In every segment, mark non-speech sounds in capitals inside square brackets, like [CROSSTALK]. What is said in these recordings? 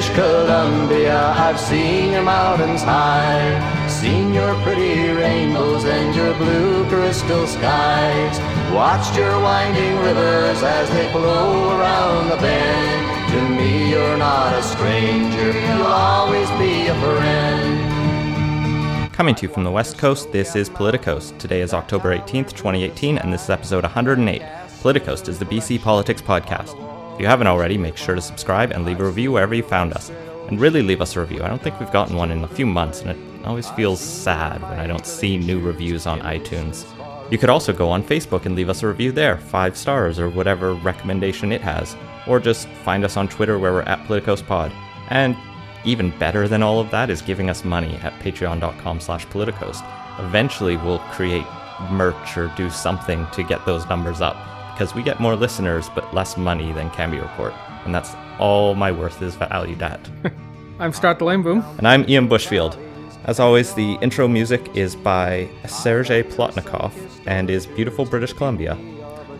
British Columbia. I've seen your mountains high, seen your pretty rainbows and your blue crystal skies. Watched your winding rivers as they flow around the bend. To me, you're not a stranger, you'll always be a friend. Coming to you from the West Coast, this is Politicoast. Today is October 18th, 2018, and this is episode 108. Politicoast is the BC Politics Podcast. If you haven't already, make sure to subscribe and leave a review wherever you found us. And really leave us a review. I don't think we've gotten one in a few months, and it always feels sad when I don't see new reviews on iTunes. You could also go on Facebook and leave us a review there, five stars or whatever recommendation it has. Or just find us on Twitter where we're at PoliticoastPod. And even better than all of that is giving us money at patreon.com slash politicos. Eventually we'll create merch or do something to get those numbers up because we get more listeners but less money than Cambie Report. And that's all my worth is valued at. [LAUGHS] I'm Scott Boom. And I'm Ian Bushfield. As always, the intro music is by Sergei Plotnikov and is beautiful British Columbia.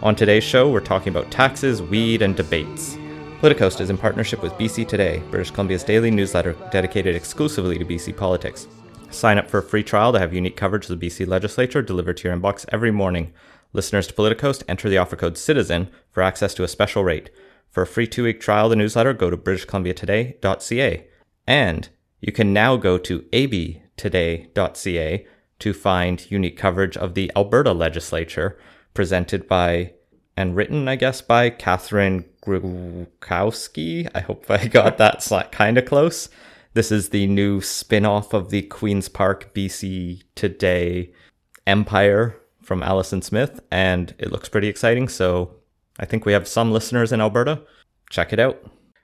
On today's show, we're talking about taxes, weed, and debates. Politicoast is in partnership with BC Today, British Columbia's daily newsletter dedicated exclusively to BC politics. Sign up for a free trial to have unique coverage of the BC legislature delivered to your inbox every morning. Listeners to Politicoast enter the offer code CITIZEN for access to a special rate. For a free two week trial of the newsletter, go to BritishColumbiaToday.ca. And you can now go to abtoday.ca to find unique coverage of the Alberta legislature presented by and written, I guess, by Catherine Grukowski. I hope I [LAUGHS] got that kind of close. This is the new spin off of the Queen's Park BC Today Empire from Allison Smith, and it looks pretty exciting. So I think we have some listeners in Alberta. Check it out.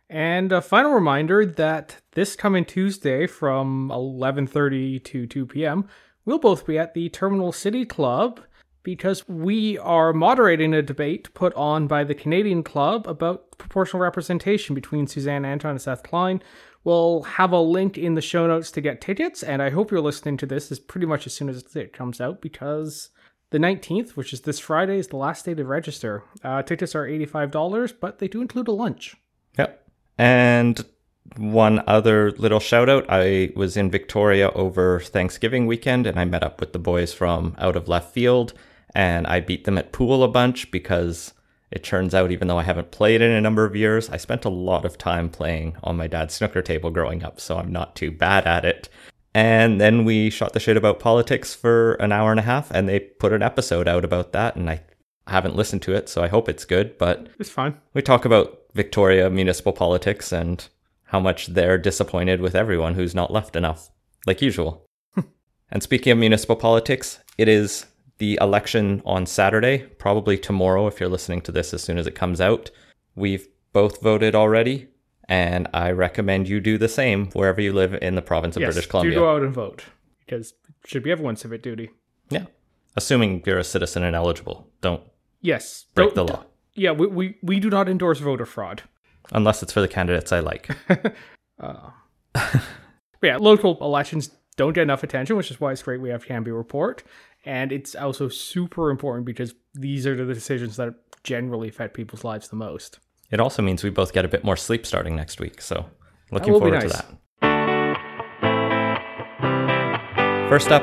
And a final reminder that this coming Tuesday from 11:30 to 2 p.m., we'll both be at the Terminal City Club because we are moderating a debate put on by the Canadian Club about proportional representation between Suzanne Anton and Seth Klein. We'll have a link in the show notes to get tickets, and I hope you're listening to this as pretty much as soon as it comes out because the 19th, which is this Friday, is the last day to register. Uh, tickets are $85, but they do include a lunch. Yep. And one other little shout out I was in Victoria over Thanksgiving weekend and I met up with the boys from Out of Left Field and I beat them at pool a bunch because it turns out, even though I haven't played in a number of years, I spent a lot of time playing on my dad's snooker table growing up, so I'm not too bad at it. And then we shot the shit about politics for an hour and a half, and they put an episode out about that, and I haven't listened to it, so I hope it's good, but it's fine. We talk about Victoria municipal politics and how much they're disappointed with everyone who's not left enough, like usual. [LAUGHS] and speaking of municipal politics, it is the election on Saturday, probably tomorrow if you're listening to this as soon as it comes out. We've both voted already, and I recommend you do the same wherever you live in the province of yes, British Columbia. Do go out and vote because it should be everyone's civic duty. Yeah, assuming you're a citizen and eligible. Don't yes break don't, the law. Yeah, we, we we do not endorse voter fraud unless it's for the candidates I like. [LAUGHS] uh, [LAUGHS] yeah, local elections don't get enough attention, which is why it's great we have Cambie Report. And it's also super important because these are the decisions that generally affect people's lives the most. It also means we both get a bit more sleep starting next week. So looking forward nice. to that. First up,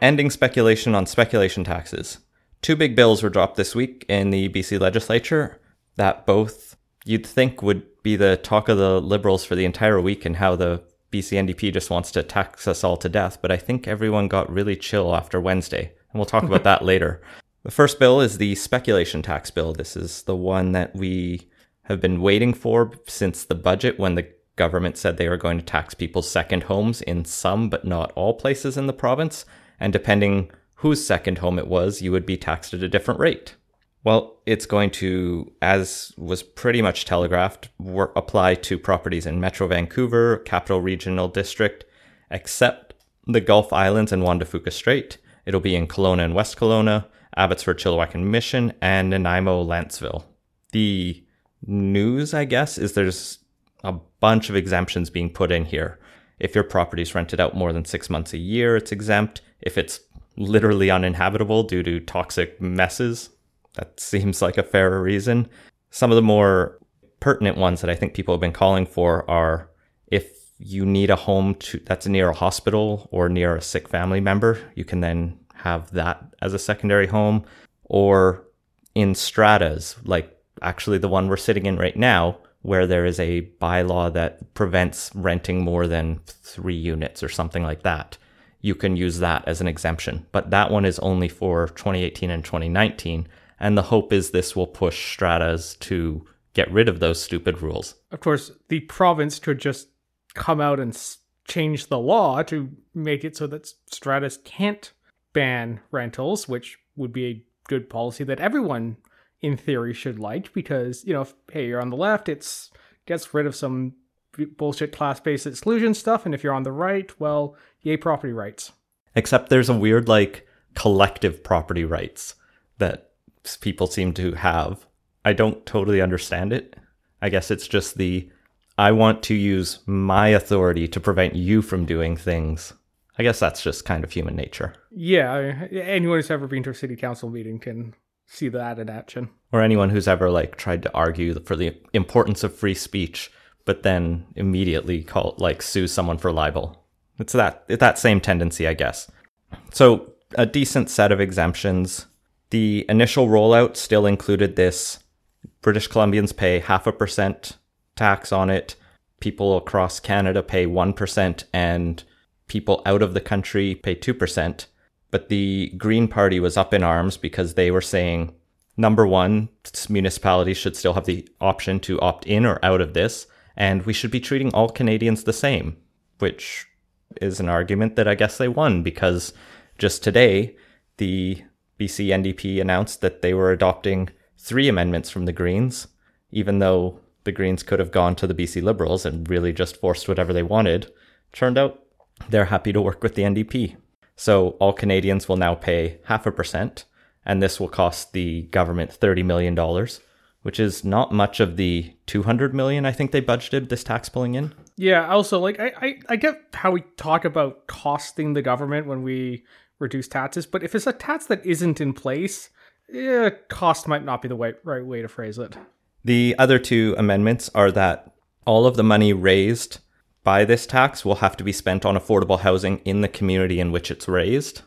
ending speculation on speculation taxes. Two big bills were dropped this week in the BC legislature that both you'd think would be the talk of the Liberals for the entire week and how the BC NDP just wants to tax us all to death. But I think everyone got really chill after Wednesday and we'll talk about [LAUGHS] that later. The first bill is the speculation tax bill. This is the one that we have been waiting for since the budget when the government said they were going to tax people's second homes in some but not all places in the province. And depending whose second home it was, you would be taxed at a different rate. Well, it's going to, as was pretty much telegraphed, work, apply to properties in Metro Vancouver, Capital Regional District, except the Gulf Islands and Juan de Fuca Strait, It'll be in Kelowna and West Kelowna, Abbotsford, Chilliwack and Mission, and Nanaimo, Lantzville. The news, I guess, is there's a bunch of exemptions being put in here. If your property is rented out more than six months a year, it's exempt. If it's literally uninhabitable due to toxic messes, that seems like a fairer reason. Some of the more pertinent ones that I think people have been calling for are if you need a home to that's near a hospital or near a sick family member, you can then have that as a secondary home or in stratas like actually the one we're sitting in right now where there is a bylaw that prevents renting more than 3 units or something like that. You can use that as an exemption, but that one is only for 2018 and 2019 and the hope is this will push stratas to get rid of those stupid rules. Of course, the province could just come out and change the law to make it so that stratas can't ban rentals, which would be a good policy that everyone in theory should like because, you know, if, hey, you're on the left, it's gets rid of some bullshit class-based exclusion stuff and if you're on the right, well, yay property rights. Except there's a weird like collective property rights that people seem to have. I don't totally understand it. I guess it's just the I want to use my authority to prevent you from doing things. I guess that's just kind of human nature. Yeah, anyone who's ever been to a city council meeting can see that in action. Or anyone who's ever like tried to argue for the importance of free speech, but then immediately call like sue someone for libel. It's that it's that same tendency, I guess. So a decent set of exemptions. The initial rollout still included this British Columbians pay half a percent tax on it. People across Canada pay 1%, and people out of the country pay 2%. But the Green Party was up in arms because they were saying number one, municipalities should still have the option to opt in or out of this, and we should be treating all Canadians the same, which is an argument that I guess they won because just today, the BC NDP announced that they were adopting three amendments from the Greens, even though the Greens could have gone to the BC Liberals and really just forced whatever they wanted. Turned out they're happy to work with the NDP. So all Canadians will now pay half a percent, and this will cost the government $30 million, which is not much of the 200 million I think they budgeted this tax pulling in. Yeah, also like I, I, I get how we talk about costing the government when we reduce taxes, but if it's a tax that isn't in place, yeah, cost might not be the way, right way to phrase it. The other two amendments are that all of the money raised by this tax will have to be spent on affordable housing in the community in which it's raised,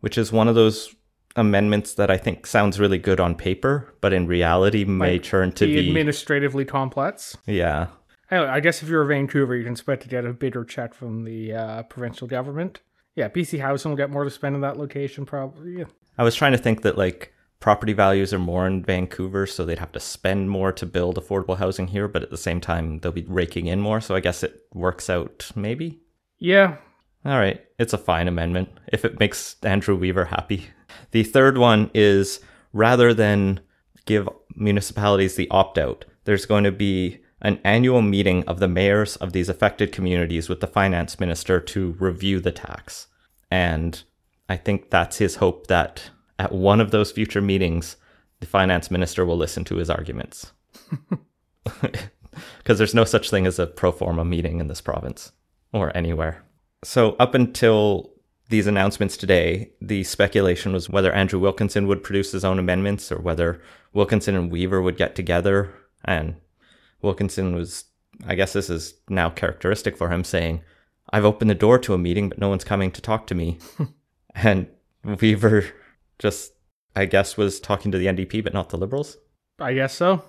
which is one of those amendments that I think sounds really good on paper, but in reality may Like, turn to be administratively complex. yeah. I guess if you're a Vancouver, you can expect to get a bigger check from the uh, provincial government. Yeah, BC Housing will get more to spend in that location, probably. Yeah. I was trying to think that like property values are more in Vancouver, so they'd have to spend more to build affordable housing here, but at the same time they'll be raking in more, so I guess it works out maybe. Yeah, All right, it's a fine amendment if it makes Andrew Weaver happy. The third one is rather than give municipalities the opt out, there's going to be an annual meeting of the mayors of these affected communities with the finance minister to review the tax. And I think that's his hope that at one of those future meetings, the finance minister will listen to his arguments. [LAUGHS] Because there's no such thing as a pro forma meeting in this province or anywhere. So, up until these announcements today, the speculation was whether Andrew Wilkinson would produce his own amendments or whether Wilkinson and Weaver would get together. And Wilkinson was, I guess this is now characteristic for him, saying, I've opened the door to a meeting, but no one's coming to talk to me. [LAUGHS] and Weaver just, I guess, was talking to the NDP, but not the Liberals. I guess so.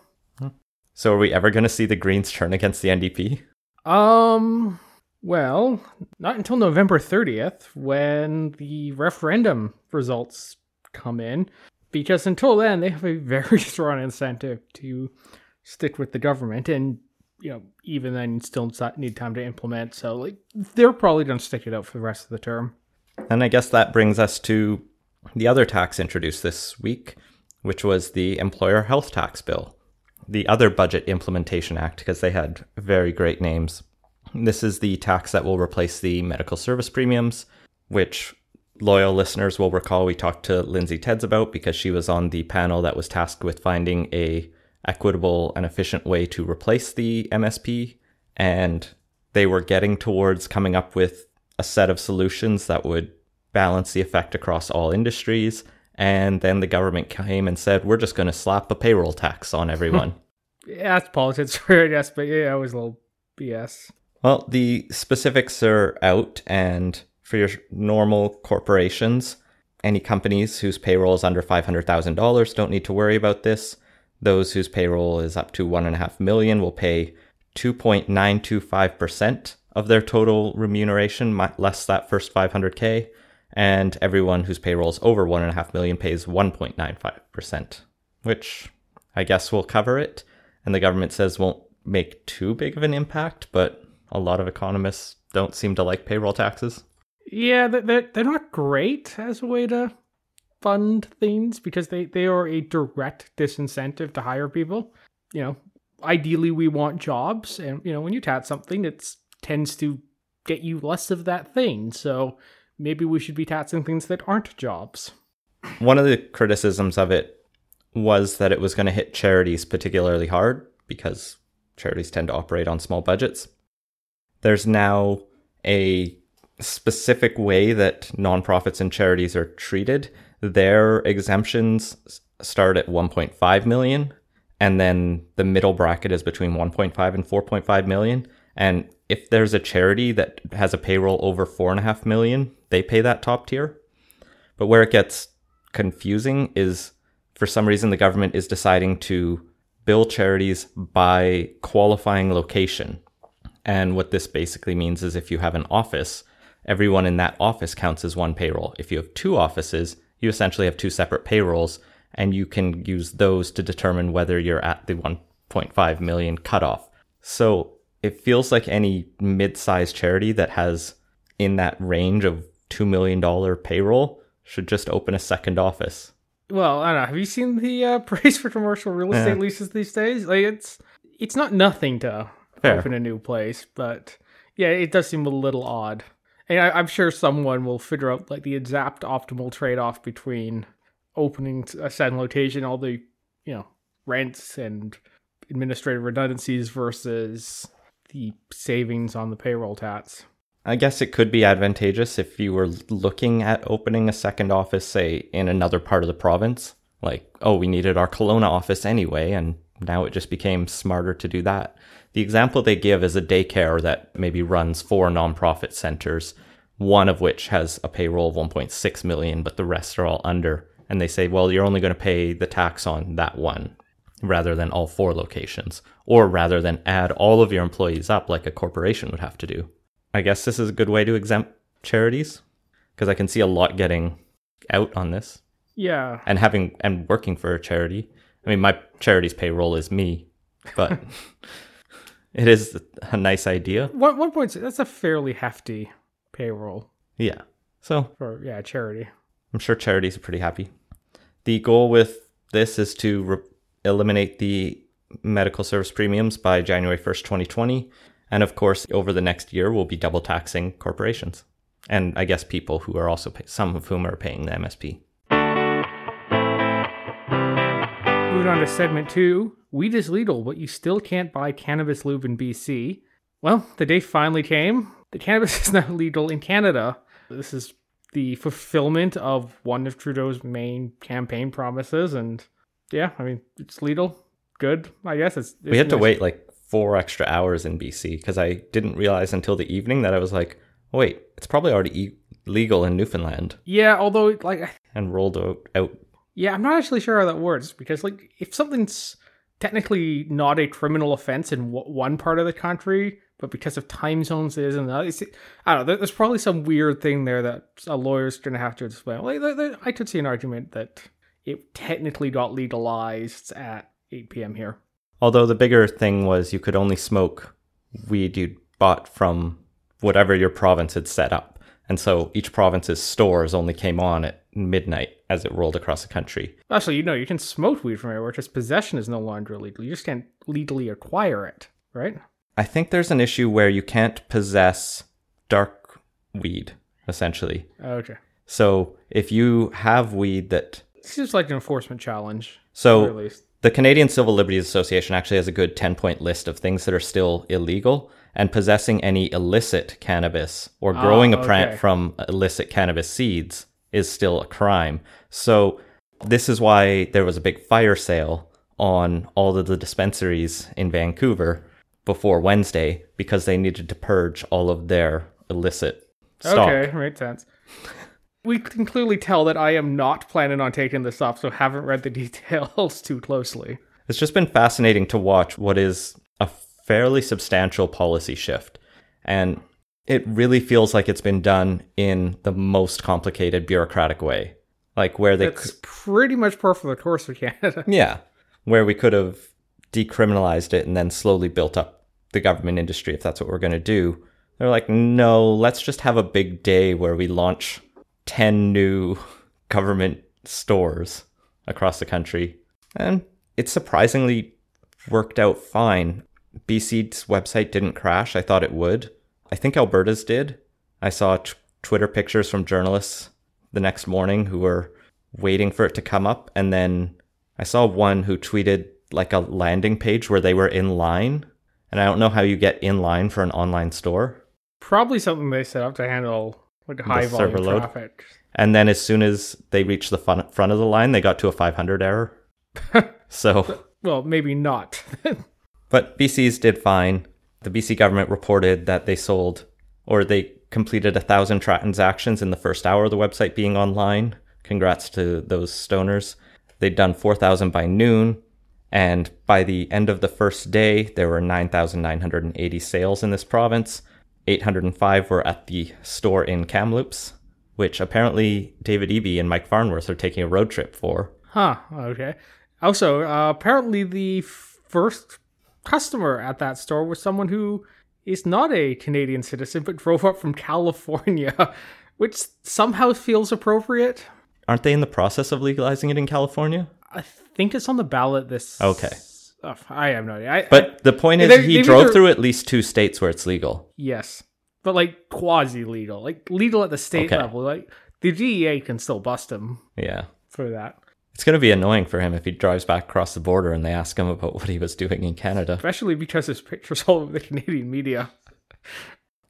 So, are we ever going to see the Greens turn against the NDP? Um, well, not until November 30th when the referendum results come in, because until then they have a very [LAUGHS] strong incentive to stick with the government, and you know, even then, you still need time to implement. So, like, they're probably going to stick it out for the rest of the term. And I guess that brings us to the other tax introduced this week, which was the Employer Health Tax Bill, the other Budget Implementation Act, because they had very great names. This is the tax that will replace the medical service premiums, which loyal listeners will recall we talked to Lindsay Tedds about because she was on the panel that was tasked with finding a equitable and efficient way to replace the MSP and they were getting towards coming up with a set of solutions that would balance the effect across all industries and then the government came and said we're just going to slap a payroll tax on everyone. [LAUGHS] Yeah, that's politics, [LAUGHS] I guess, but yeah, it was a little BS. Well, the specifics are out, and for your normal corporations, any companies whose payroll is under $500,000 don't need to worry about this. Those whose payroll is up to 1.5 million will pay 2.925% of their total remuneration, less that first 500K. And everyone whose payroll is over 1.5 million pays 1.95%, which I guess will cover it. And the government says won't make too big of an impact, but a lot of economists don't seem to like payroll taxes. Yeah, they're, they're not great as a way to fund things because they, they are a direct disincentive to hire people. You know, ideally we want jobs and you know when you tax something it tends to get you less of that thing so maybe we should be taxing things that aren't jobs. One of the criticisms of it was that it was going to hit charities particularly hard because charities tend to operate on small budgets. There's now a specific way that nonprofits and charities are treated. Their exemptions start at 1.5 million and then the middle bracket is between 1.5 and 4.5 million. And if there's a charity that has a payroll over four and a half million, they pay that top tier. But where it gets confusing is for some reason the government is deciding to bill charities by qualifying location. And what this basically means is if you have an office, everyone in that office counts as one payroll. If you have two offices, you essentially have two separate payrolls and you can use those to determine whether you're at the 1.5 million cutoff. So it feels like any mid-sized charity that has in that range of $2 million payroll should just open a second office. Well, I don't know. Have you seen the uh, [LAUGHS] price for commercial real estate yeah. leases these days? Like it's it's not nothing to Fair. open a new place, but yeah, it does seem a little odd. And I, am sure someone will figure out like the exact optimal trade-off between opening a second location, all the you know rents and administrative redundancies versus the savings on the payroll tax. I guess it could be advantageous if you were looking at opening a second office, say, in another part of the province. Like, oh, we needed our Kelowna office anyway, and now it just became smarter to do that. The example they give is a daycare that maybe runs four nonprofit centers, one of which has a payroll of 1.6 million, but the rest are all under and they say, well, you're only going to pay the tax on that one rather than all four locations, or rather than add all of your employees up like a corporation would have to do. I guess this is a good way to exempt charities because I can see a lot getting out on this. Yeah. And having and working for a charity. I mean, my charity's payroll is me, but [LAUGHS] it is a nice idea. One one point that's a fairly hefty payroll. Yeah. So for yeah, charity. I'm sure charities are pretty happy. The goal with this is to re- eliminate the medical service premiums by January 1st, 2020. And of course, over the next year, we'll be double taxing corporations. And I guess people who are also, pay- some of whom are paying the MSP. Moving on to segment two weed is legal, but you still can't buy cannabis lube in BC. Well, the day finally came. The cannabis [LAUGHS] is now legal in Canada. This is the fulfillment of one of Trudeau's main campaign promises. And yeah, I mean, it's legal. Good, I guess. It's, it's we had nice. to wait like four extra hours in BC because I didn't realize until the evening that I was like, oh, wait, it's probably already e- legal in Newfoundland. Yeah, although like and rolled out. out. Yeah, I'm not actually sure how that works because like if something's technically not a criminal offense in w- one part of the country, but because of time zones it is and I don't know. There's probably some weird thing there that a lawyer's going to have to explain. Like, I could see an argument that it technically got legalized at 8 p.m. here. Although the bigger thing was you could only smoke weed you'd bought from whatever your province had set up. And so each province's stores only came on at midnight as it rolled across the country. Actually, you know, you can smoke weed from everywhere, just possession is no longer illegal. You just can't legally acquire it, right? I think there's an issue where you can't possess dark weed, essentially. Oh, okay. So if you have weed that seems like an enforcement challenge. So the Canadian Civil Liberties Association actually has a good 10 point list of things that are still illegal, and possessing any illicit cannabis or ah, growing a plant from illicit cannabis seeds is still a crime. So this is why there was a big fire sale on all of the dispensaries in Vancouver before Wednesday because they needed to purge all of their illicit stock. Okay, makes sense. We can clearly tell that I am not planning on taking this off, so haven't read the [LAUGHS] details too closely. It's just been fascinating to watch what is a fairly substantial policy shift. And it really feels like it's been done in the most complicated bureaucratic way. Like where they It's pretty much par for the course for Canada. [LAUGHS] Yeah, where we could have decriminalized it and then slowly built up the government industry if that's what we're going to do. They're like, no, let's just have a big day where we launch 10 new [LAUGHS] government stores across the country. And it surprisingly worked out fine. BC's website didn't crash. I thought it would. I think Alberta's did. I saw t- Twitter pictures from journalists the next morning who were waiting for it to come up. And then I saw one who tweeted like a landing page where they were in line. And I don't know how you get in line for an online store. Probably something they set up to handle like high volume traffic. And then as soon as they reached the fun- front of the line, they got to a 500 error. [LAUGHS] so, Well, maybe not. [LAUGHS] but BC's did fine. The BC government reported that they sold or they completed a thousand transactions in the first hour of the website being online. Congrats to those stoners. They'd done 4,000 by noon. And by the end of the first day, there were 9,980 sales in this province. 805 were at the store in Kamloops, which apparently David Eby and Mike Farnworth are taking a road trip for. huh, okay. Also, uh, apparently the first customer at that store was someone who is not a Canadian citizen but drove up from [LAUGHS] California, which somehow feels appropriate. Aren't they in the process of legalizing it in California? I think it's on the ballot this. Okay. I have no idea. I, But the point is, he drove either- through at least two states where it's legal. yes, but like quasi legal, like legal at the state Okay. level. Like the DEA can still bust him Yeah. for that, It's going to be annoying for him if he drives back across the border and they ask him about what he was doing in Canada. especially because his pictures all over the Canadian media.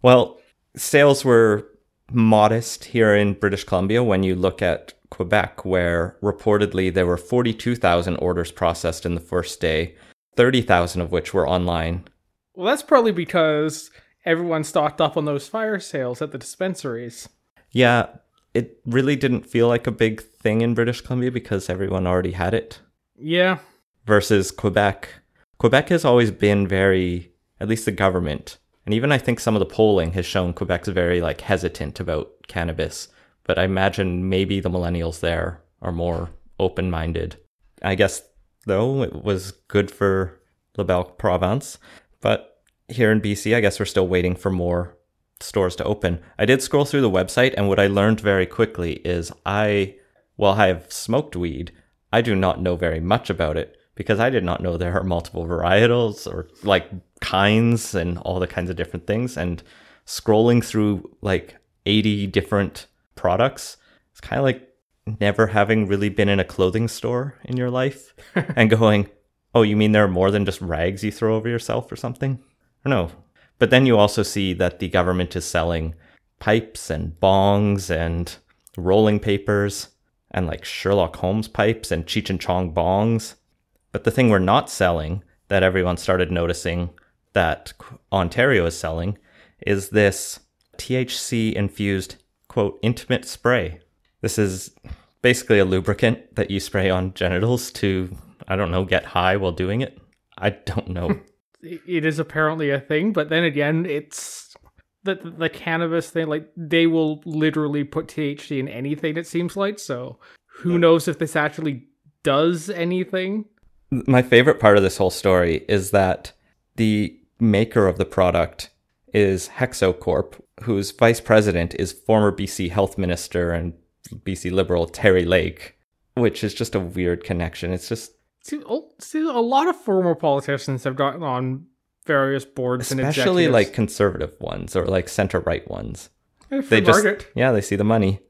Well, sales were modest here in British Columbia when you look at Quebec, where reportedly there were 42,000 orders processed in the first day, 30,000 of which were online. Well, that's probably because everyone stocked up on those fire sales at the dispensaries. Yeah, it really didn't feel like a big thing in British Columbia because everyone already had it. Yeah, versus Quebec. Quebec has always been very, at least the government, and even I think some of the polling has shown Quebec's very like hesitant about cannabis. But I imagine maybe the millennials there are more open minded. I guess though it was good for La Belle Province, but here in BC, I guess we're still waiting for more stores to open. I did scroll through the website, and what I learned very quickly is I, while I have smoked weed, I do not know very much about it because I did not know there are multiple varietals or like kinds and all the kinds of different things. And scrolling through like 80 different products, it's kind of like never having really been in a clothing store in your life [LAUGHS] and going, oh, you mean there are more than just rags you throw over yourself or something? I don't know. But then you also see that the government is selling pipes and bongs and rolling papers and like Sherlock Holmes pipes and Cheech and Chong bongs. But the thing we're not selling that everyone started noticing that Ontario is selling is this THC infused, quote, intimate spray. This is basically a lubricant that you spray on genitals to, I don't know, get high while doing it. I don't know. [LAUGHS] it is apparently a thing, but then again, it's the the cannabis thing. Like they will literally put THC in anything. It seems like so. Who knows if this actually does anything? My favorite part of this whole story is that the maker of the product is HEXO Corp, whose vice president is former BC health minister and BC Liberal Terry Lake, which is just a weird connection. It's just, See, see, a lot of former politicians have gotten on various boards especially like conservative ones or like center right ones. For They just, Margaret. yeah, they see the money.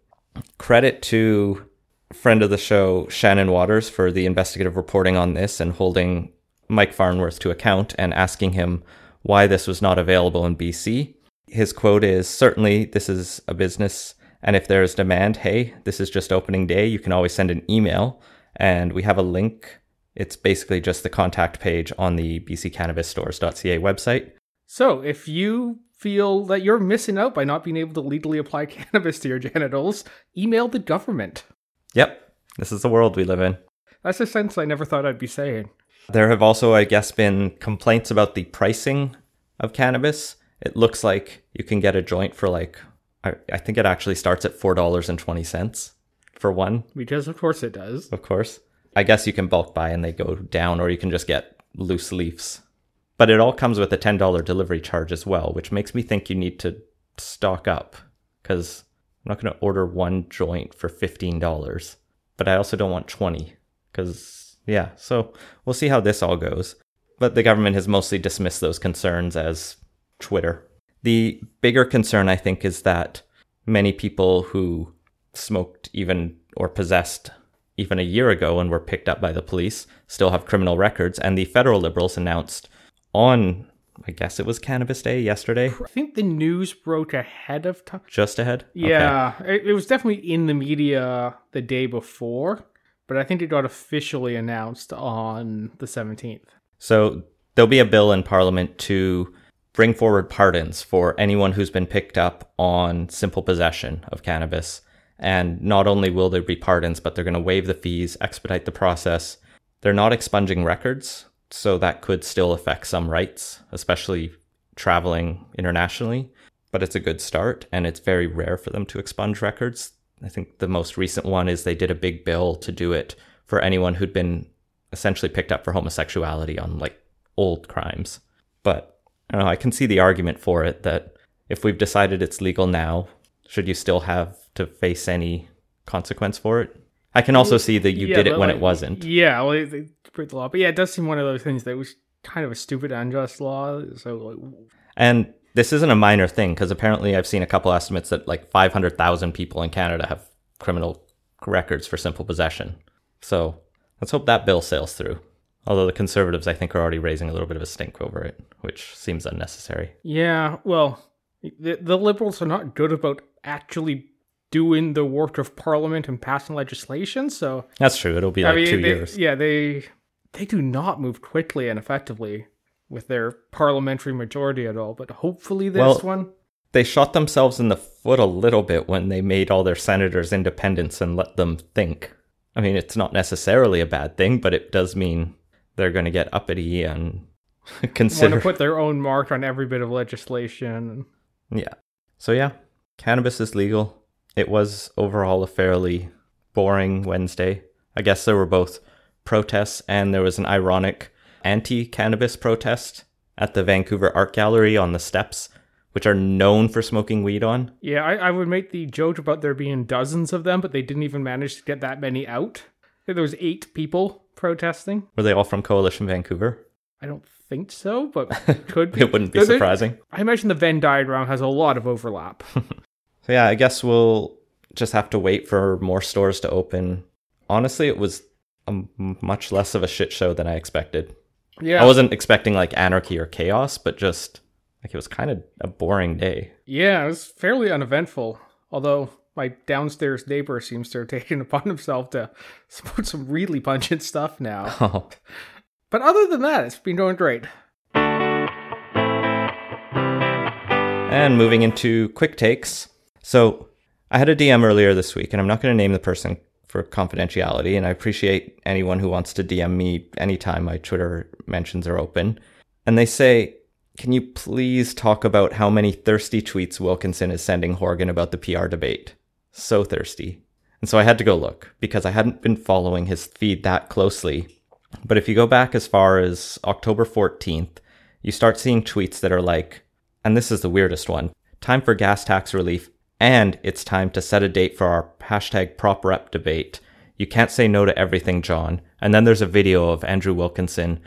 Credit to friend of the show, Shannon Waters, for the investigative reporting on this and holding Mike Farnworth to account and asking him why this was not available in BC. His quote is Certainly, this is a business, and if there is demand, hey, this is just opening day. You can always send an email, and we have a link It's basically just the contact page on the bccannabisstores.ca website. So, if you feel that you're missing out by not being able to legally apply [LAUGHS] cannabis to your genitals, email the government. Yep, this is the world we live in. That's a sentence I never thought I'd be saying. There have also, I guess, been complaints about the pricing of cannabis. It looks like you can get a joint for like, I, I think it actually starts at $4.20 for one, Because, of course, it does. of course. I guess you can bulk buy and they go down, or you can just get loose leaves. But it all comes with a $10 delivery charge as well, which makes me think you need to stock up because I'm not going to order one joint for $15, but I also don't want 20 because, yeah, so we'll see how this all goes. But the government has mostly dismissed those concerns as Twitter. The bigger concern, I think, is that many people who smoked even or possessed even a year ago and were picked up by the police still have criminal records. And the federal liberals announced on, I guess it was Cannabis Day yesterday, I think the news broke ahead of time. just ahead. Okay. Yeah, it, it was definitely in the media the day before, but I think it got officially announced on the 17th. So there'll be a bill in Parliament to bring forward pardons for anyone who's been picked up on simple possession of cannabis. And not only will there be pardons, but they're going to waive the fees, expedite the process. They're not expunging records, so that could still affect some rights, especially traveling internationally. But it's a good start, and it's very rare for them to expunge records. I think the most recent one is they did a big bill to do it for anyone who'd been essentially picked up for homosexuality on like old crimes. But I know, I can see the argument for it that if we've decided it's legal now, should you still have to face any consequence for it? I can also see that you Yeah, did it when like, it wasn't. Yeah, well, they, break the law, but yeah, it does seem one of those things that was kind of a stupid, unjust law. So, like, And this isn't a minor thing because apparently I've seen a couple estimates that like 500,000 people in Canada have criminal records for simple possession. So let's hope that bill sails through. Although the conservatives, I think, are already raising a little bit of a stink over it, which seems unnecessary. yeah, well, the, the liberals are not good about actually doing the work of parliament and passing legislation. So, That's true. It'll be like two they, years. Yeah, they they do not move quickly and effectively with their parliamentary majority at all. But hopefully, this Well, one. They shot themselves in the foot a little bit when they made all their senators independents and let them think. I mean, it's not necessarily a bad thing, but it does mean they're going to get uppity and [LAUGHS] Want consider to put their own mark on every bit of legislation. Yeah. So yeah, cannabis is legal. It was overall a fairly boring Wednesday. I guess there were both protests and there was an ironic anti-cannabis protest at the Vancouver Art Gallery on the steps, which are known for smoking weed on. Yeah, I, I would make the joke about there being dozens of them, but they didn't even manage to get that many out. There was eight people protesting. Were they all from Coalition Vancouver? I don't think so, but [LAUGHS] could be. It wouldn't be There- there- surprising. I imagine the Venn diagram has a lot of overlap. [LAUGHS] So yeah, I guess we'll just have to wait for more stores to open. Honestly, it was a much less of a shit show than I expected. yeah, I wasn't expecting like anarchy or chaos, but just like it was kind of a boring day. yeah, it was fairly uneventful. Although my downstairs neighbor seems to have [LAUGHS] taken upon himself to smoke some really pungent stuff now. [LAUGHS] Oh, But other than that, it's been going great. and moving into quick takes. So I had a DM earlier this week, and I'm not going to name the person for confidentiality, and I appreciate anyone who wants to DM me anytime my Twitter mentions are open. And they say, Can you please talk about how many thirsty tweets Wilkinson is sending Horgan about the PR debate? So thirsty. And so I had to go look because I hadn't been following his feed that closely. But if you go back as far as October 14th, you start seeing tweets that are like, and this is the weirdest one time for gas tax relief, and it's time to set a date for our hashtag prop rep debate. You can't say no to everything, John. And then there's a video of Andrew Wilkinson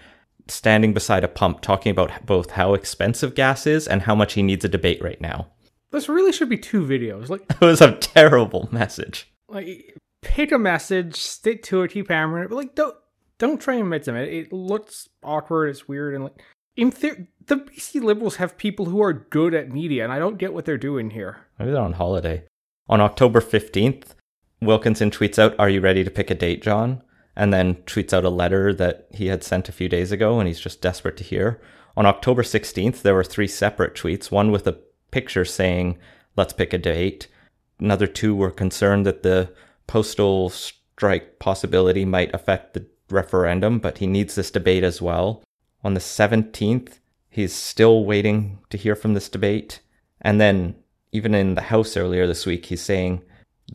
standing beside a pump talking about both how expensive gas is and how much he needs a debate right now. This really should be two videos. Like, [LAUGHS] It was a terrible message. like pick a message, stick to it, keep hammering it. But like, don't don't try and mix them. It, it looks awkward. It's weird, and like in theory, the BC Liberals have people who are good at media, and I don't get what they're doing here. Maybe they're on holiday. On October 15th, Wilkinson tweets out, Are you ready to pick a date, John? and then tweets out a letter that he had sent a few days ago and he's just desperate to hear. On October 16th, there were three separate tweets one with a picture saying, Let's pick a date. Another two were concerned that the postal strike possibility might affect the referendum, but he needs this debate as well. On the 17th, he's still waiting to hear from this debate. And then, even in the House earlier this week, he's saying,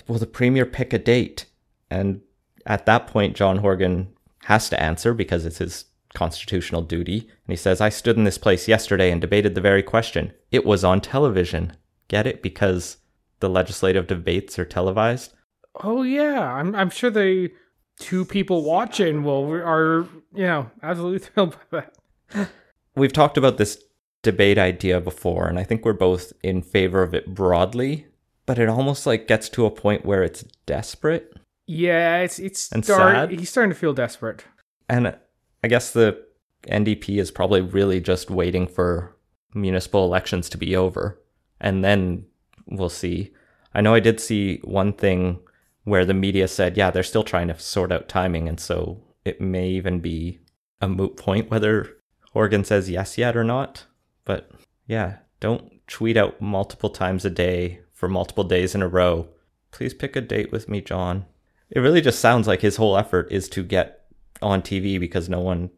Will the Premier pick a date? And at that point, John Horgan has to answer because it's his constitutional duty. And he says, I stood in this place yesterday and debated the very question. It was on television. Get it? Because the legislative debates are televised. Oh yeah, I'm I'm sure the two people watching will are you know absolutely [LAUGHS] thrilled by that. [LAUGHS] We've talked about this debate idea before, and I think we're both in favor of it broadly, but it almost like gets to a point where it's desperate. Yeah, it's it's And start, sad? he's starting to feel desperate. And I guess the NDP is probably really just waiting for municipal elections to be over. And then we'll see. I know I did see one thing where the media said, yeah, they're still trying to sort out timing. And so it may even be a moot point whether Horgan says yes yet or not. But yeah, don't tweet out multiple times a day for multiple days in a row. Please pick a date with me, John. It really just sounds like his whole effort is to get on TV because no one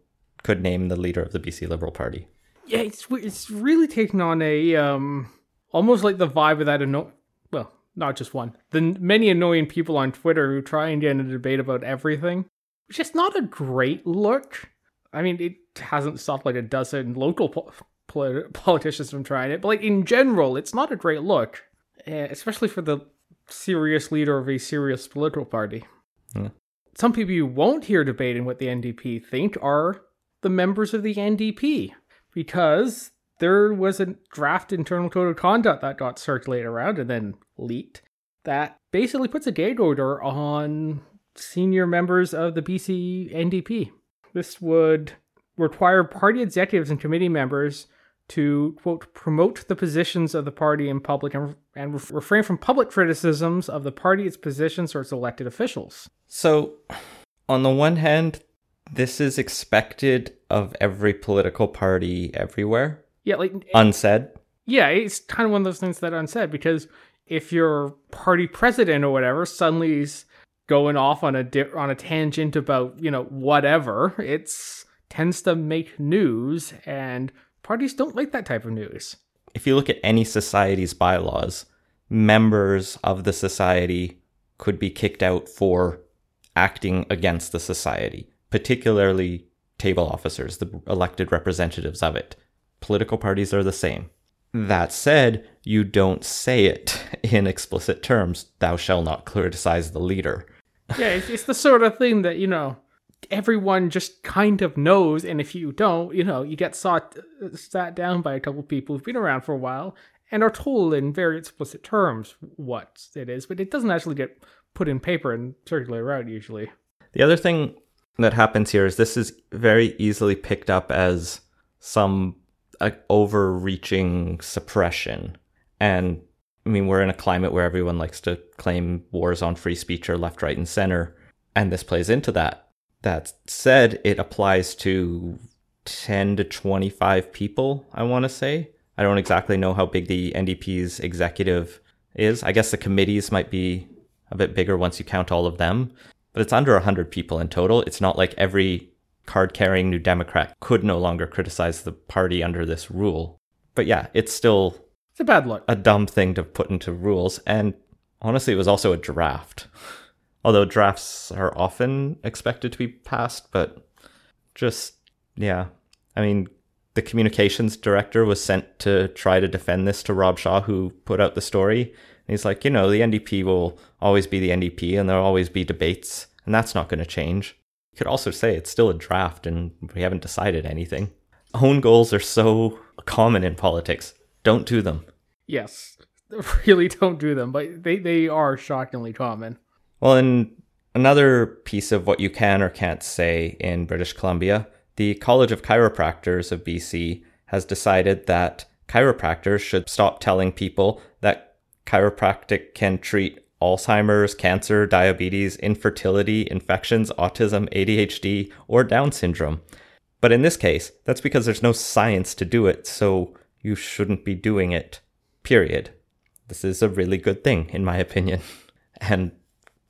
could name the leader of the BC Liberal Party. Yeah, it's it's really taken on a um almost like the vibe of that anno- well, not just one. The many annoying people on Twitter who try and get in a debate about everything, which is not a great look. I mean, it hasn't stopped like a dozen local po- polit- politicians from trying it, but like in general, it's not a great look, eh, especially for the serious leader of a serious political party. Yeah. Some people you won't hear debating what the NDP think are the members of the NDP because there was a draft internal code of conduct that got circulated around and then leaked that basically puts a gag order on senior members of the BC NDP. This would require party executives and committee members to quote promote the positions of the party in public and, and ref- refrain from public criticisms of the party, its positions, or its elected officials. So, on the one hand, this is expected of every political party everywhere, Yeah, like unsaid. yeah, it's kind of one of those things that are unsaid because if your party president or whatever suddenly is going off on a di- on a tangent about you know whatever, it's tends to make news, and parties don't like that type of news. If you look at any society's bylaws, members of the society could be kicked out for acting against the society, particularly table officers, the elected representatives of it. Political parties are the same. That said, you don't say it [LAUGHS] in explicit terms, thou shalt not criticize the leader. Yeah, it's, it's the sort of thing that you know everyone just kind of knows, and if you don't, you know, you get sought, sat down by a couple people who've been around for a while and are told in very explicit terms what it is, but it doesn't actually get put in paper and circulated around usually. The other thing that happens here is this is very easily picked up as some uh, overreaching suppression. And I mean, we're in a climate where everyone likes to claim wars on free speech are left, right, and center. And this plays into that. That said, it applies to 10 to 25 people, I want to say. I don't exactly know how big the NDP's executive is. I guess the committees might be a bit bigger once you count all of them, but it's under 100 people in total. It's not like every card carrying New Democrat could no longer criticize the party under this rule. But yeah, it's still It's a bad look. a dumb thing to put into rules. And honestly, it was also a draft. Although drafts are often expected to be passed, but just, yeah. I mean, the communications director was sent to try to defend this to Rob Shaw, who put out the story. And he's like, you know, the NDP will always be the NDP and there'll always be debates, and that's not going to change. You could also say it's still a draft and we haven't decided anything. Own goals are so common in politics. Don't do them. Yes, [LAUGHS] really don't do them, but they, they are shockingly common. Well, and another piece of what you can or can't say in British Columbia, the College of Chiropractors of BC has decided that chiropractors should stop telling people that chiropractic can treat Alzheimer's, cancer, diabetes, infertility, infections, autism, ADHD, or Down syndrome. But in this case, that's because there's no science to do it, so you shouldn't be doing it. Period. This is a really good thing, in my opinion, [LAUGHS] and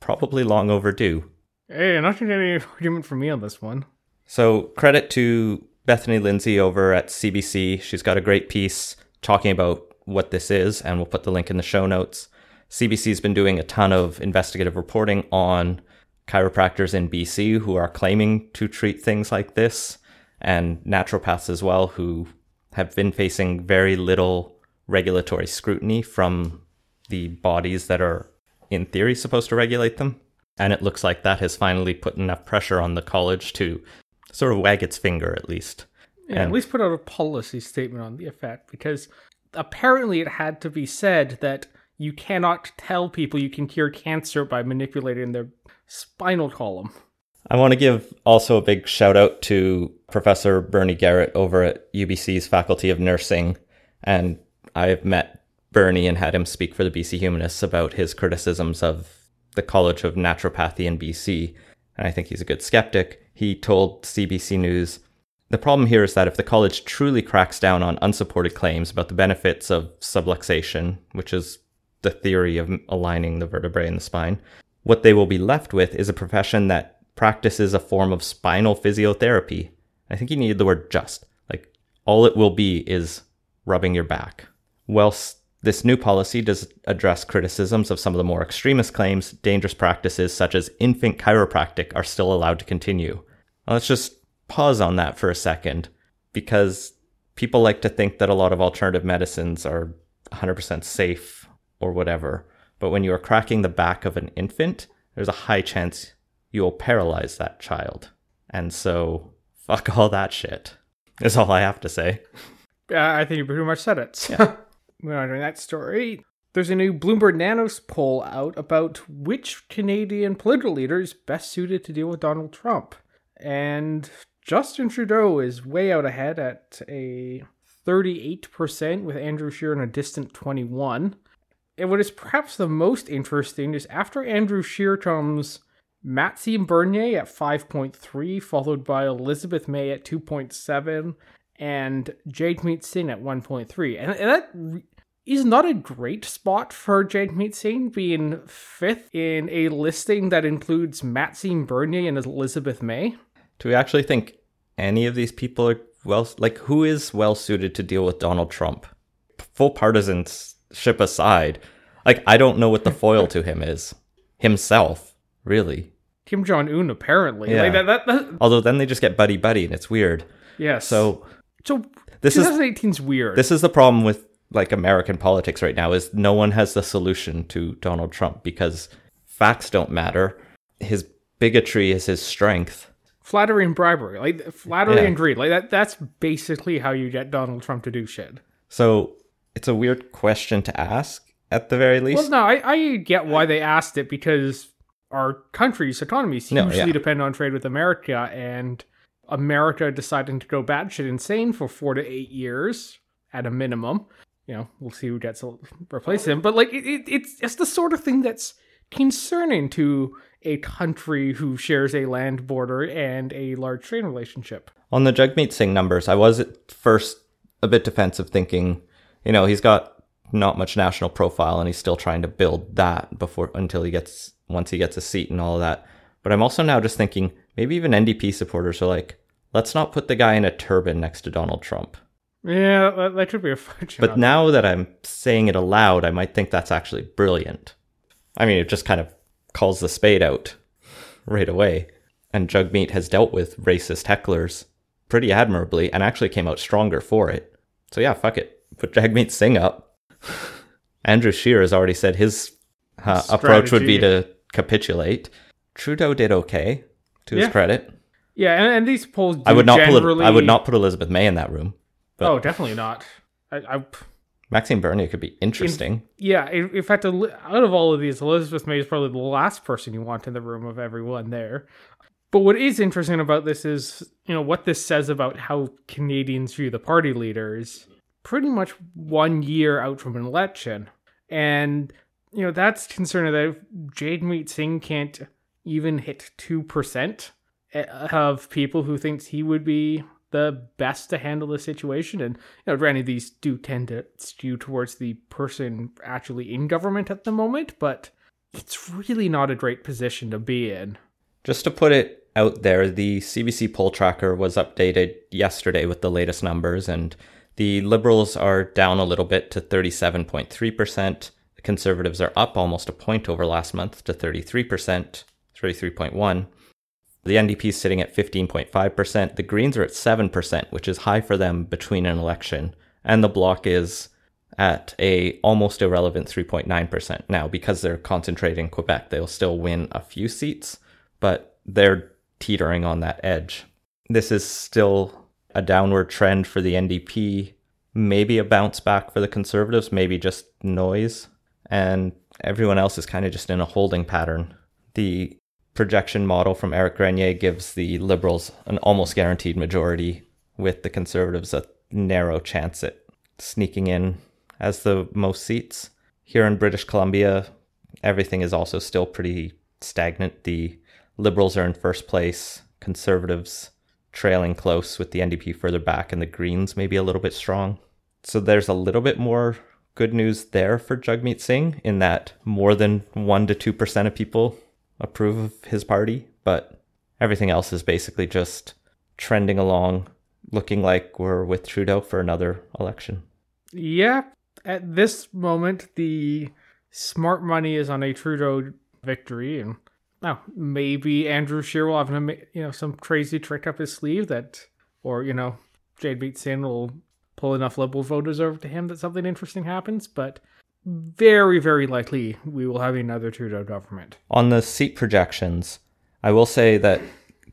probably long overdue. Hey, not getting any argument from me on this one. So, credit to Bethany Lindsay over at CBC. She's got a great piece talking about what this is, and we'll put the link in the show notes. CBC's been doing a ton of investigative reporting on chiropractors in BC who are claiming to treat things like this, and naturopaths as well who have been facing very little regulatory scrutiny from the bodies that are, in theory, supposed to regulate them. And it looks like that has finally put enough pressure on the college to sort of wag its finger, at least. Yeah, and, at least put out a policy statement on the effect, because apparently it had to be said that you cannot tell people you can cure cancer by manipulating their spinal column. I want to give also a big shout out to Professor Bernie Garrett over at UBC's Faculty of Nursing. And I've met Bernie and had him speak for the BC Humanists about his criticisms of the College of Naturopathy in BC. And I think he's a good skeptic. He told CBC News the problem here is that if the college truly cracks down on unsupported claims about the benefits of subluxation, which is the theory of aligning the vertebrae in the spine, what they will be left with is a profession that practices a form of spinal physiotherapy. I think he needed the word just. Like, all it will be is rubbing your back. Whilst this new policy does address criticisms of some of the more extremist claims, dangerous practices such as infant chiropractic are still allowed to continue. Now, let's just pause on that for a second because people like to think that a lot of alternative medicines are 100% safe or whatever. But when you are cracking the back of an infant, there's a high chance you'll paralyze that child. And so, fuck all that shit, is all I have to say. [LAUGHS] I think you pretty much said it. Yeah. [LAUGHS] To that story. There's a new Bloomberg Nanos poll out about which Canadian political leader is best suited to deal with Donald Trump. And Justin Trudeau is way out ahead at a 38%, with Andrew Scheer in a distant 21. And what is perhaps the most interesting is after Andrew Scheer comes Maxime Bernier at 5.3, followed by Elizabeth May at 2.7, and Jagmeet Singh at 1.3. And, and that is not a great spot for Jagmeet Singh being fifth in a listing that includes Maxime Bernier and Elizabeth May. Do we actually think any of these people are well like who is well suited to deal with Donald Trump? Full partisanship aside, like I don't know what the foil to him is himself, really. Kim Jong Un apparently. Yeah. Like that, that, that, Although then they just get buddy buddy and it's weird. Yeah. So so this 2018 is weird. This is the problem with like American politics right now is no one has the solution to Donald Trump because facts don't matter. His bigotry is his strength flattery and bribery, like flattery yeah. and greed, like that. That's basically how you get Donald Trump to do shit. So it's a weird question to ask, at the very least. Well, no, I, I get why they asked it because our country's economies hugely no, yeah. depend on trade with America, and America deciding to go batshit insane for four to eight years at a minimum. You know, we'll see who gets to replace him, but like it, it, it's it's the sort of thing that's concerning to a country who shares a land border and a large trade relationship. On the Jagmeet Singh numbers, I was at first a bit defensive, thinking, you know, he's got not much national profile and he's still trying to build that before until he gets once he gets a seat and all of that. But I'm also now just thinking maybe even NDP supporters are like, let's not put the guy in a turban next to Donald Trump. Yeah, that, that should be a [LAUGHS] fun But now that I'm saying it aloud, I might think that's actually brilliant. I mean, it just kind of calls the spade out right away. And Jagmeet has dealt with racist hecklers pretty admirably and actually came out stronger for it. So yeah, fuck it. Put Jagmeet Singh up. [LAUGHS] Andrew Scheer has already said his uh, approach would be to capitulate. Trudeau did okay, to yeah. his credit. Yeah, and, and these polls I would not generally... put I would not put Elizabeth May in that room. But... Oh, definitely not. I, I Maxime Bernier could be interesting. In, yeah, in, in, fact, out of all of these, Elizabeth May is probably the last person you want in the room of everyone there. But what is interesting about this is, you know, what this says about how Canadians view the party leaders pretty much one year out from an election. And you know, that's concerning that if Jagmeet Singh can't even hit 2% Eh, of people who thinks he would be the best to handle the situation. And, you know, granted, these do tend to skew towards the person actually in government at the moment, but it's really not a great position to be in. Just to put it out there, the CBC poll tracker was updated yesterday with the latest numbers, and the Liberals are down a little bit to 37.3%. The Conservatives are up almost a point over last month to 33%, 33.1. The NDP is sitting at 15.5%. The Greens are at 7%, which is high for them between an election. And the Bloc is at a almost irrelevant 3.9%. Now, because they're concentrating in Quebec, they'll still win a few seats, but they're teetering on that edge. This is still a downward trend for the NDP, maybe a bounce back for the Conservatives, maybe just noise, and everyone else is kind of just in a holding pattern. The projection model from Eric Grenier gives the Liberals an almost guaranteed majority, with the Conservatives a narrow chance at sneaking in as the most seats. Here in British Columbia, everything is also still pretty stagnant. The Liberals are in first place, Conservatives trailing close with the NDP further back, and the Greens maybe a little bit strong. So there's a little bit more good news there for Jagmeet Singh in that more than 1 to 2% of people approve of his party, but everything else is basically just trending along, looking like we're with Trudeau for another election. Yeah, at this moment, the smart money is on a Trudeau victory, and now maybe Andrew Scheer will have you know some crazy trick up his sleeve that, or you know, Jagmeet Singh will pull enough Liberal voters over to him that something interesting happens, but very, very likely we will have another Trudeau government. On the seat projections, I will say that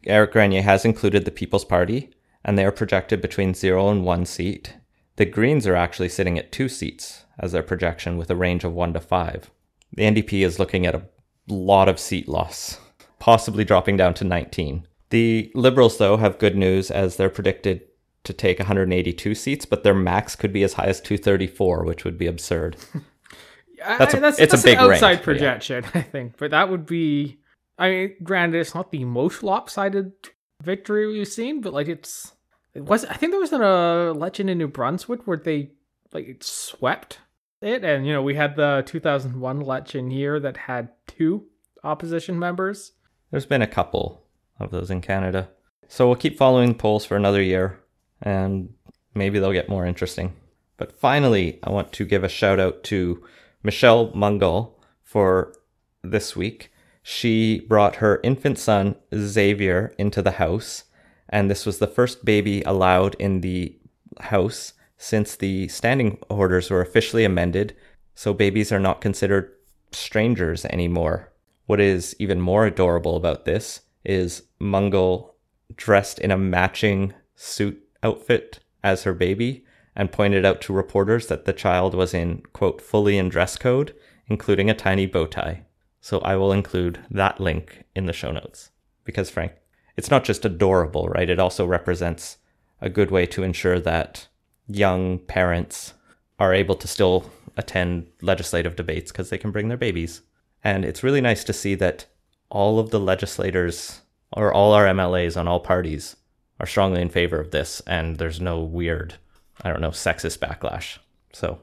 Eric Grenier has included the People's Party, and they are projected between zero and one seat. The Greens are actually sitting at two seats as their projection with a range of one to five. The NDP is looking at a lot of seat loss, possibly dropping down to 19. The Liberals, though, have good news as they're predicted to take 182 seats, but their max could be as high as 234, which would be absurd. [LAUGHS] That's a, that's, it's that's a big outside range, projection, yeah. [LAUGHS] I think. But that would be. I mean, granted, it's not the most lopsided victory we've seen, but like it's. It was. I think there was an uh, legend in New Brunswick where they like swept it, and you know we had the 2001 election here that had two opposition members. There's been a couple of those in Canada, so we'll keep following the polls for another year, and maybe they'll get more interesting. But finally, I want to give a shout out to Michelle Mungall for this week. She brought her infant son, Xavier, into the house, and this was the first baby allowed in the house since the standing orders were officially amended, so babies are not considered strangers anymore. What is even more adorable about this is Mungall dressed in a matching suit outfit as her baby and pointed out to reporters that the child was in, quote, fully in dress code, including a tiny bow tie. So I will include that link in the show notes. Because, Frank, it's not just adorable, right? It also represents a good way to ensure that young parents are able to still attend legislative debates because they can bring their babies. And it's really nice to see that all of the legislators or all our MLAs on all parties are strongly in favor of this, and there's no weird I don't know, sexist backlash. So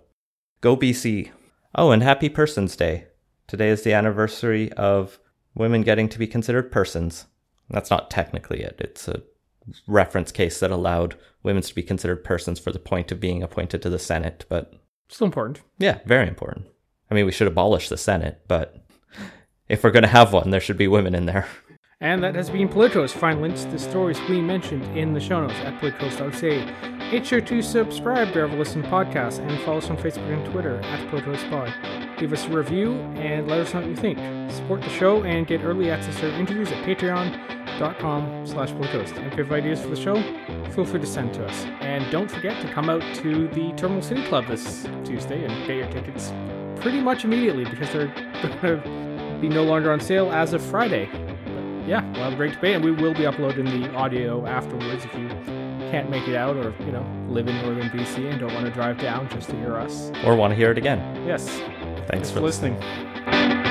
go BC. Oh, and happy Persons Day. Today is the anniversary of women getting to be considered persons. That's not technically it. It's a reference case that allowed women to be considered persons for the point of being appointed to the Senate, but still important. Yeah, very important. I mean, we should abolish the Senate, but if we're going to have one, there should be women in there. [LAUGHS] And that has been Politicoast. Find links to the stories we mentioned in the show notes at politicoast.ca. Make sure to subscribe wherever listen to podcasts and follow us on Facebook and Twitter at PoliticoastPod. Leave us a review and let us know what you think. Support the show and get early access to our interviews at patreon.com slash politicoast. And if you have ideas for the show, feel free to send to us. And don't forget to come out to the Terminal City Club this Tuesday and get your tickets pretty much immediately because they're [LAUGHS] going to be no longer on sale as of Friday yeah, we'll have a great debate, and we will be uploading the audio afterwards if you can't make it out or, you know, live in northern BC and don't want to drive down just to hear us. Or want to hear it again. Yes. Thanks for for listening.